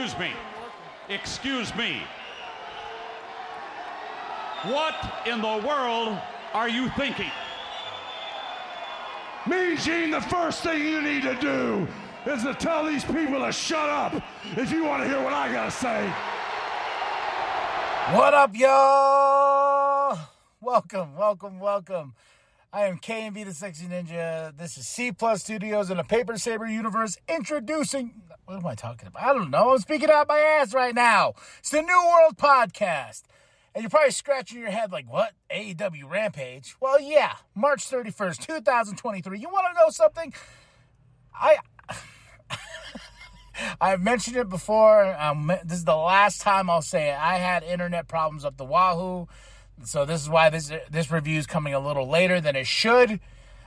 Excuse me. Excuse me. What in the world are you thinking? Me, Gene, the first thing you need to do is to tell these people to shut up if you want to hear what I gotta say. What up, y'all? Welcome, welcome, welcome. I am KMB the Sexy Ninja. This is C Plus Studios in a Paper Saber universe introducing. What am I talking about? I don't know. I'm speaking out my ass right now. It's the New World Podcast. And you're probably scratching your head like, what? AEW Rampage? Well, yeah, March 31st, 2023. You want to know something? I. I've mentioned it before. Um, this is the last time I'll say it. I had internet problems up the wahoo. So this is why this this review is coming a little later than it should.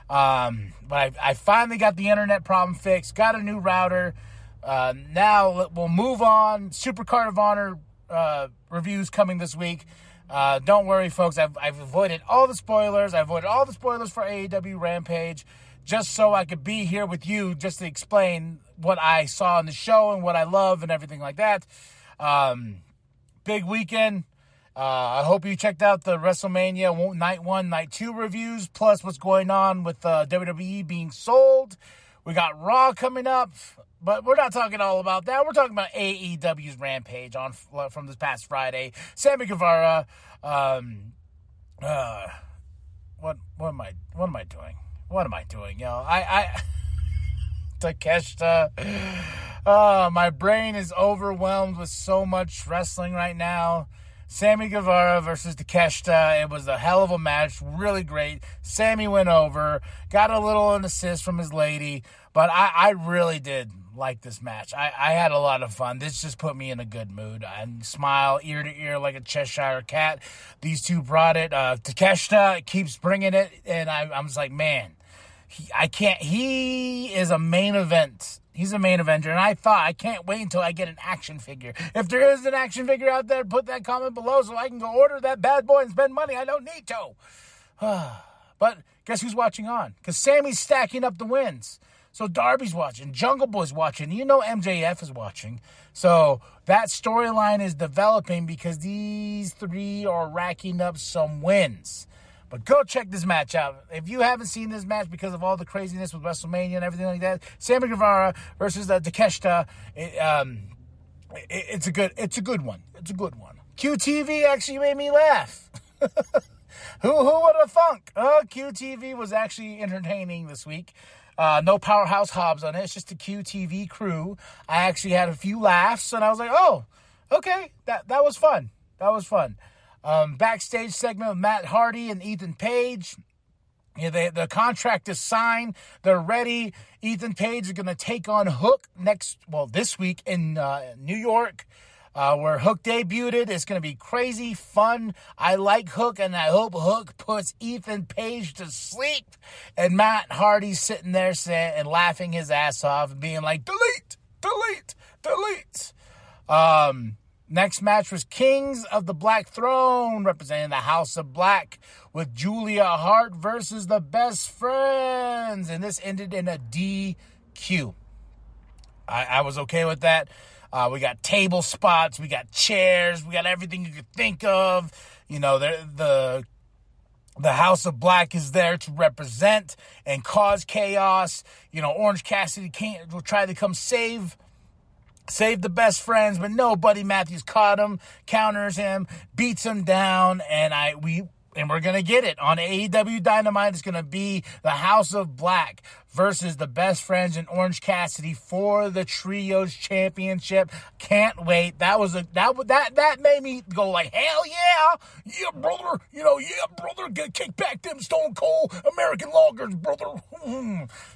Um, but I, I, finally got the internet problem fixed. Got a new router. Uh, now we'll move on. Super Card of Honor uh, reviews coming this week. Uh, don't worry, folks. I've, I've avoided all the spoilers. I avoided all the spoilers for AEW Rampage just so I could be here with you just to explain what I saw in the show and what I love and everything like that. Um, big weekend. Uh, I hope you checked out the WrestleMania Night 1, Night 2 reviews, plus what's going on with uh, WWE being sold. We got Raw coming up, but we're not talking all about that. We're talking about AEW's Rampage on from this past Friday. Sammy Guevara. Um, uh, what what am I what am I doing? What am I doing? Yo, I I Takeshita. Uh, my brain is overwhelmed with so much wrestling right now. Sammy Guevara versus Takeshita. It was a hell of a match, really great. Sammy went over, got a little an assist from his lady, but I, I really did like this match. I, I had a lot of fun. This just put me in a good mood. I smile ear to ear like a Cheshire cat. These two brought it. Uh, Takeshita keeps bringing it, and I, I'm just like, man, he, I can't. He is a main event He's a main eventer, and I thought I can't wait until I get an action figure. If there is an action figure out there, put that comment below so I can go order that bad boy and spend money. I don't need to. but guess who's watching on? Because Sammy's stacking up the wins. So Darby's watching, Jungle Boy's watching, you know MJF is watching. So that storyline is developing because these three are racking up some wins. But go check this match out. If you haven't seen this match because of all the craziness with WrestleMania and everything like that, Sammy Guevara versus uh, Takeshita, it, um, it, it's a good, it's a good one. It's a good one. QTV actually made me laugh. who who would have thunk? Uh, QTV was actually entertaining this week. Uh, no powerhouse Hobbs on it. It's just a QTV crew. I actually had a few laughs, and I was like, "Oh, okay, that that was fun. That was fun." Um, backstage segment with Matt Hardy and Ethan Page. Yeah, they, the contract is signed. They're ready. Ethan Page is going to take on Hook next, well, this week in uh, New York, uh, where Hook debuted. It's going to be crazy fun. I like Hook, and I hope Hook puts Ethan Page to sleep. And Matt Hardy's sitting there saying and laughing his ass off and being like, delete, delete, delete. Um, Next match was Kings of the Black Throne, representing the House of Black, with Julia Hart versus the Best Friends. And this ended in a DQ. I, I was okay with that. Uh, we got table spots, we got chairs, we got everything you could think of. You know, the, the the House of Black is there to represent and cause chaos. You know, Orange Cassidy can't will try to come save saved the best friends, but no, Buddy Matthews caught him, counters him, beats him down, and I we and we're gonna get it on AEW Dynamite. It's gonna be the House of Black versus the best friends in Orange Cassidy for the Trios Championship. Can't wait. That was a that that that made me go like hell yeah, yeah brother. You know yeah brother. Get kick back them Stone Cold American loggers, brother.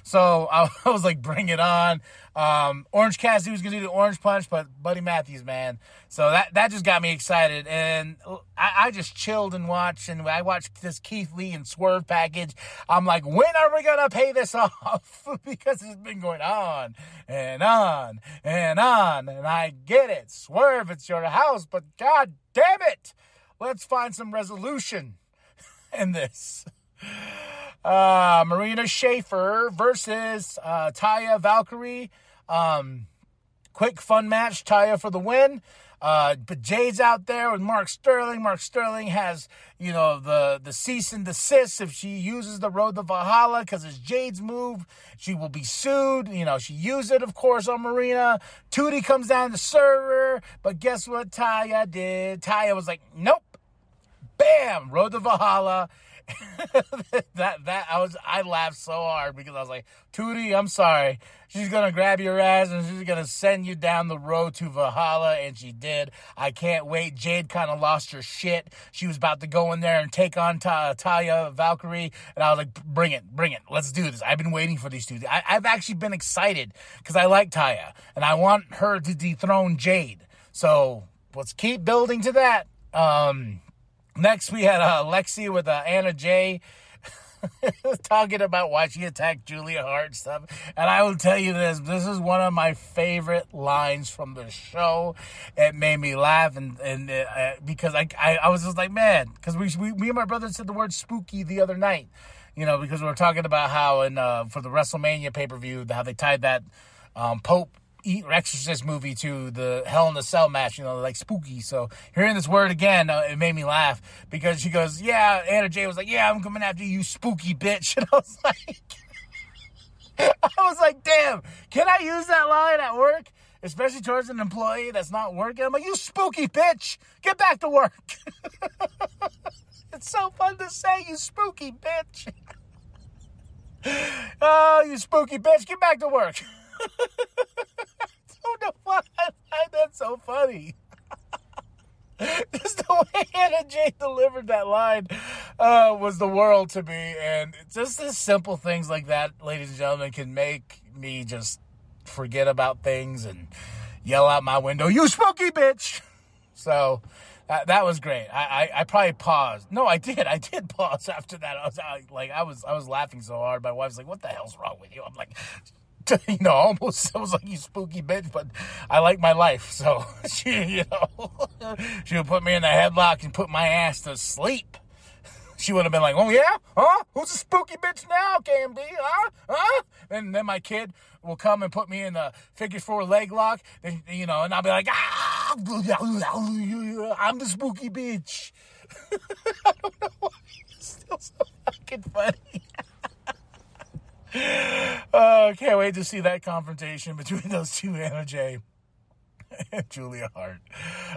So I, I was like, bring it on. Um, Orange Cassidy was gonna do the Orange Punch, but Buddy Matthews, man. So that that just got me excited, and I, I just chilled and watched, and I watched this Keith Lee and Swerve package. I'm like, when are we gonna pay this off? Off because it's been going on and on and on. And I get it. Swerve, it's your house, but god damn it. Let's find some resolution in this. Uh, Marina Shafir versus uh, Taya Valkyrie. Um, quick, fun match. Taya for the win. Uh, but Jade's out there with Mark Sterling. Mark Sterling has, you know, the, the cease and desist. If she uses the road to Valhalla because it's Jade's move, she will be sued. You know, she used it, of course, on Marina. Tootie comes down to serve her. But guess what Taya did? Taya was like, nope. Bam! Road to Valhalla. that that I was I laughed so hard because I was like, Tootie, I'm sorry. She's gonna grab your ass and she's gonna send you down the road to Valhalla, and she did. I can't wait. Jade kind of lost her shit. She was about to go in there and take on Ta- Taya Valkyrie, and I was like, bring it, bring it, let's do this. I've been waiting for these two. I, I've actually been excited because I like Taya and I want her to dethrone Jade. So let's keep building to that. Um, Next, we had uh, Lexi with uh, Anna Jay talking about why she attacked Julia Hart stuff. And I will tell you this: this is one of my favorite lines from the show. It made me laugh, and and uh, because I, I, I was just like, man, because we, we me and my brother said the word spooky the other night. You know, because we were talking about how in uh, for the WrestleMania pay per view, how they tied that um, Pope Exorcist movie to the Hell in the Cell match, you know, like spooky. So hearing this word again, uh, it made me laugh because she goes, "Yeah." Anna Jay was like, "Yeah, I'm coming after you, spooky bitch," and I was like, I was like, "Damn, can I use that line at work?" Especially towards an employee that's not working. I'm like, "You spooky bitch, get back to work." it's so fun to say, "You spooky bitch." oh, you spooky bitch, get back to work. don't know why I find that so funny. Just the way Anna Jay delivered that line uh, was the world to me. And just the simple things like that, ladies and gentlemen, can make me just forget about things and yell out my window, you spooky bitch. So that, that was great. I, I, I, probably paused. No, I did. I did pause after that. I was I, like, I was, I was laughing so hard. My wife's like, what the hell's wrong with you? I'm like, you know, almost was like you spooky bitch, but I like my life, so she, you know, she would put me in a headlock and put my ass to sleep. She would have been like, "Oh yeah, huh? Who's a spooky bitch now, KMB? Huh? Huh?" And then my kid will come and put me in the figure four leg lock, and you know, and I'll be like, "Ah, I'm the spooky bitch." I don't know why it's still so fucking funny. Oh, can't wait to see that confrontation between those two, Anna Jay and Julia Hart.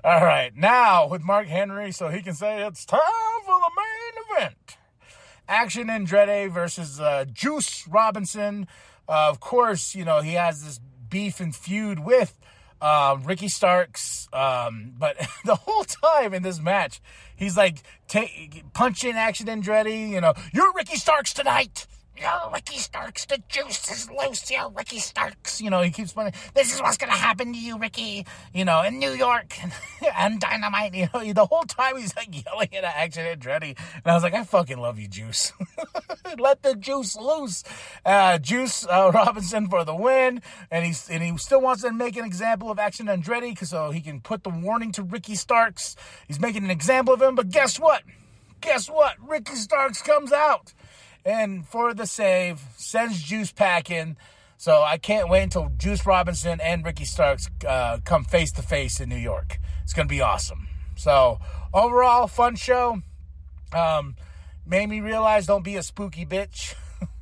All right, now with Mark Henry, so he can say it's time for the main event. Action Andretti versus uh, Juice Robinson. Uh, of course, you know, he has this beef and feud with uh, Ricky Starks. Um, but the whole time in this match, he's like t- punching Action Andretti, you know, you're Ricky Starks tonight. Yo, Ricky Starks, the juice is loose. Yo, Ricky Starks. You know, he keeps running, this is what's going to happen to you, Ricky. You know, in New York and Dynamite. You know, the whole time he's like yelling at Action Andretti. And I was like, I fucking love you, Juice. Let the juice loose. Uh, juice uh, Robinson for the win. And, he's, and he still wants to make an example of Action Andretti so he can put the warning to Ricky Starks. He's making an example of him. But guess what? Guess what? Ricky Starks comes out and for the save, sends Juice packing. So I can't wait until Juice Robinson and Ricky Starks uh, come face to face in New York. It's going to be awesome. So overall, fun show. Um, made me realize don't be a spooky bitch.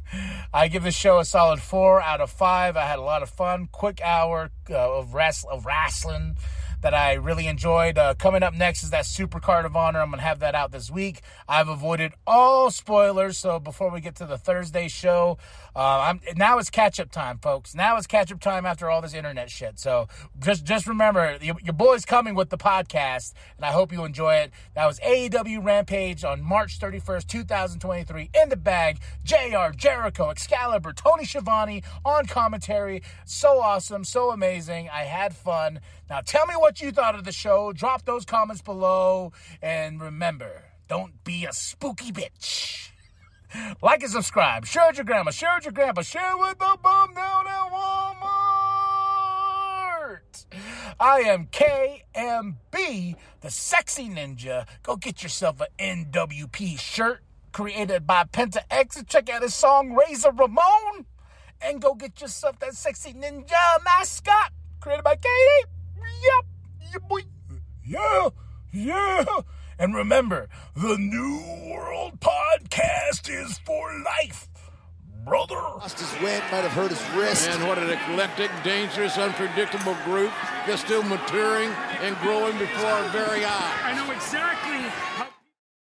I give this show a solid four out of five. I had a lot of fun. Quick hour uh, of, wrest- of wrestling that I really enjoyed. Uh, coming up next is that Super Card of Honor. I'm going to have that out this week. I've avoided all spoilers. So before we get to the Thursday show, uh, now it's catch up time, folks. Now it's catch up time after all this internet shit. So just just remember, your, your boy's coming with the podcast, and I hope you enjoy it. That was AEW Rampage on March 31st, 2023. In the bag, JR, Jericho, Excalibur, Tony Schiavone on commentary. So awesome, so amazing. I had fun. Now tell me what you thought of the show. Drop those comments below, and remember, don't be a spooky bitch. Like and subscribe. Share with your grandma. Share with your grandpa. Share with the bum down at Walmart. I am KMB, the sexy ninja. Go get yourself an NWP shirt created by Penta X and check out his song Razor Ramon. And go get yourself that sexy ninja mascot created by Katie. Yep. Yeah, yeah. And remember, the New World Podcast is for life, brother. Lost his wind, might have hurt his wrist. And what an eclectic, dangerous, unpredictable group, just still maturing and growing before our very eyes. I know exactly how